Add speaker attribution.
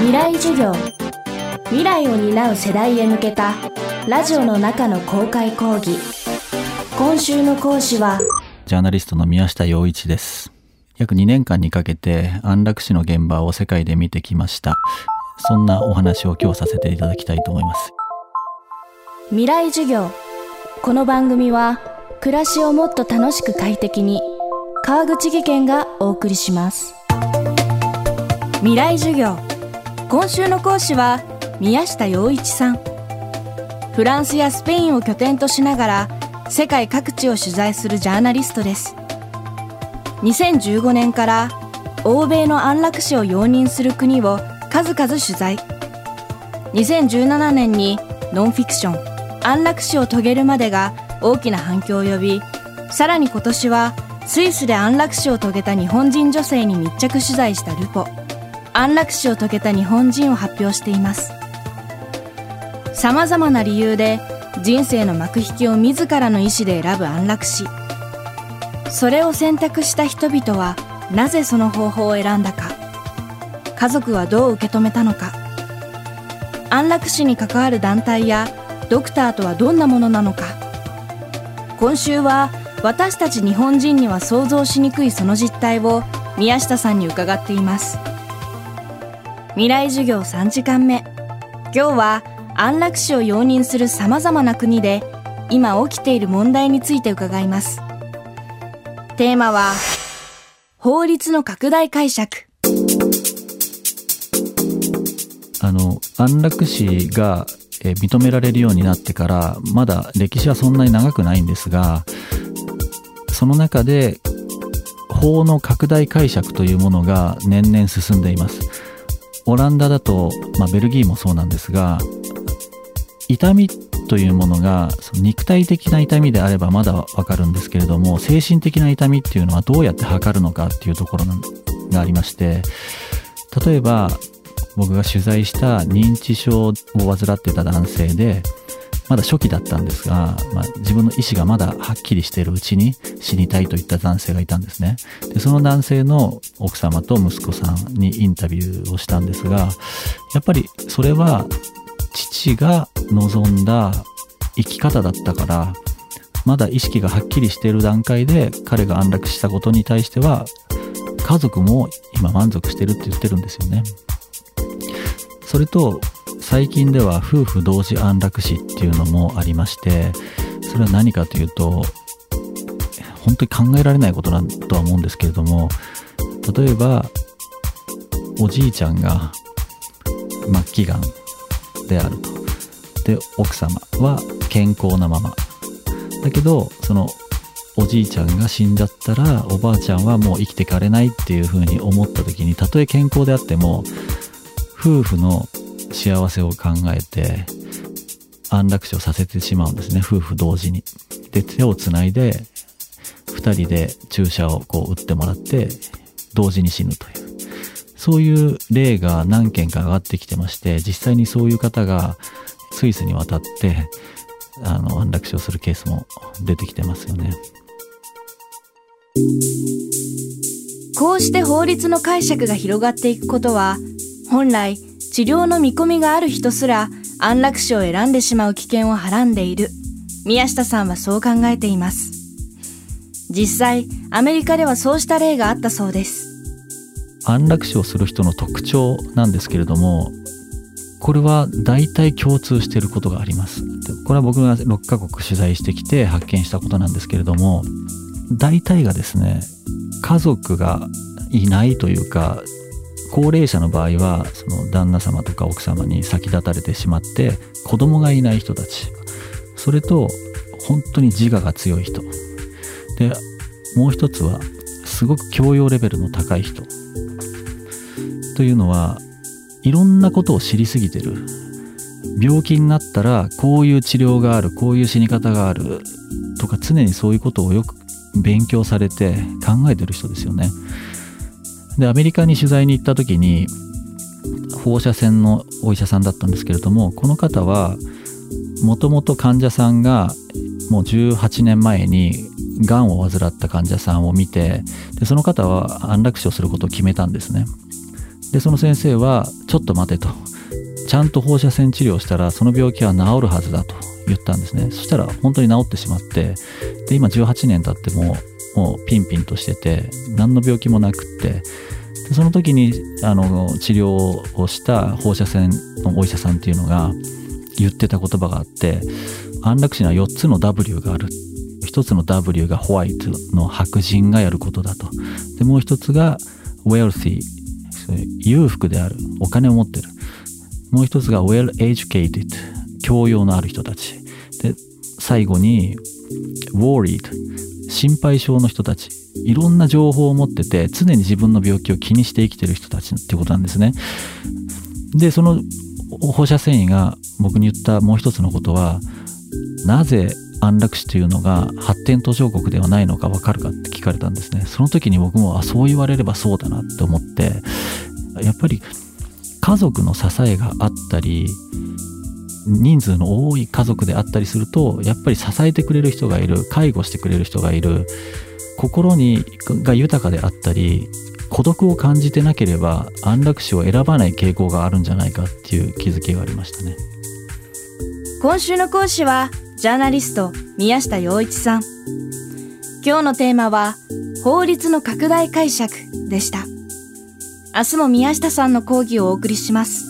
Speaker 1: 未来授業。未来を担う世代へ向けたラジオの中の公開講義。今週の講師は
Speaker 2: ジャーナリストの宮下洋一です。約2年間にかけて安楽死の現場を世界で見てきました。そんなお話を今日させていただきたいと思います。
Speaker 1: 未来授業。この番組は暮らしをもっと楽しく快適に川口義賢がお送りします。未来授業今週の講師は宮下洋一さん。フランスやスペインを拠点としながら世界各地を取材するジャーナリストです。2015年から欧米の安楽死を容認する国を数々取材。2017年にノンフィクション安楽死を遂げるまでが大きな反響を呼びさらに今年はスイスで安楽死を遂げた日本人女性に密着取材したルポ。安楽死を遂げた日本人を発表しています。さまざまな理由で人生の幕引きを自らの意思で選ぶ安楽死。それを選択した人々はなぜその方法を選んだか。家族はどう受け止めたのか。安楽死に関わる団体やドクターとはどんなものなのか。今週は私たち日本人には想像しにくいその実態を宮下さんに伺っています。未来授業3時間目。今日は安楽死を容認するさまざまな国で今起きている問題について伺います。テーマは法律の拡大解釈。
Speaker 2: あの安楽死が認められるようになってからまだ歴史はそんなに長くないんですがその中で法の拡大解釈というものが年々進んでいます。オランダだと、まあ、ベルギーもそうなんですが痛みというものがその肉体的な痛みであればまだわかるんですけれども精神的な痛みっていうのはどうやって測るのかっていうところがありまして例えば僕が取材した認知症を患ってた男性で、まだ初期だったんですが、まあ、自分の意思がまだはっきりしているうちに死にたいといった男性がいたんですね。で、その男性の奥様と息子さんにインタビューをしたんですが、やっぱりそれは父が望んだ生き方だったから、まだ意識がはっきりしている段階で彼が安楽したことに対しては、家族も今満足してるって言ってるんですよね。それと最近では夫婦同時安楽死っていうのもありましてそれは何かというと本当に考えられないことだとは思うんですけれども例えばおじいちゃんが末期がんであると。で奥様は健康なまま。だけどそのおじいちゃんが死んじゃったらおばあちゃんはもう生きてかれないっていうふうに思った時にたとえ健康であっても夫婦の幸せを考えて安楽死をさせてしまうんですね。夫婦同時に。で手をつないで2人で注射をこう打ってもらって同時に死ぬという。そういう例が何件か上がってきてまして実際にそういう方がスイスに渡ってあの安楽死をするケースも出てきてますよね。
Speaker 1: こうして法律の解釈が広がっていくことは本来治療の見込みがある人すら安楽死を選んでしまう危険をはらんでいる。宮下さんはそう考えています。実際アメリカではそうした例があったそうです。
Speaker 2: 安楽死をする人の特徴なんですけれどもこれは大体共通していることがあります。これは僕が6カ国取材してきて発見したことなんですけれども大体がですね家族がいないというか高齢者の場合はその旦那様とか奥様に先立たれてしまって子供がいない人たち。それと本当に自我が強い人。でもう一つはすごく教養レベルの高い人。というのはいろんなことを知りすぎてる。病気になったらこういう治療があるこういう死に方があるとか常にそういうことをよく勉強されて考えてる人ですよね。でアメリカに取材に行った時に放射線のお医者さんだったんですけれどもこの方はもともと患者さんがもう18年前にがんを患った患者さんを見てでその方は安楽死をすることを決めたんですね。でその先生はちょっと待てと。ちゃんと放射線治療したらその病気は治るはずだと言ったんですね。そしたら本当に治ってしまってで今18年経ってももうピンピンとしてて何の病気もなくってその時にあの治療をした放射線のお医者さんっていうのが言ってた言葉があって安楽死には4つの W がある。1つの W がホワイトの白人がやることだと。でもう1つが wealthy 裕福である。お金を持ってる。もう1つが well educated 教養のある人たち。で最後に worried 心配性の人たち。いろんな情報を持ってて常に自分の病気を気にして生きてる人たちってことなんですね。でその放射線維が僕に言ったもう一つのことはなぜ安楽死というのが発展途上国ではないのかわかるかって聞かれたんですね。その時に僕もあそう言われればそうだなって思ってやっぱり家族の支えがあったり人数の多い家族であったりするとやっぱり支えてくれる人がいる介護してくれる人がいる心にが豊かであったり孤独を感じてなければ安楽死を選ばない傾向があるんじゃないかっていう気づきがありましたね。
Speaker 1: 今週の講師はジャーナリスト宮下洋一さん。今日のテーマは法律の拡大解釈でした。明日も宮下さんの講義をお送りします。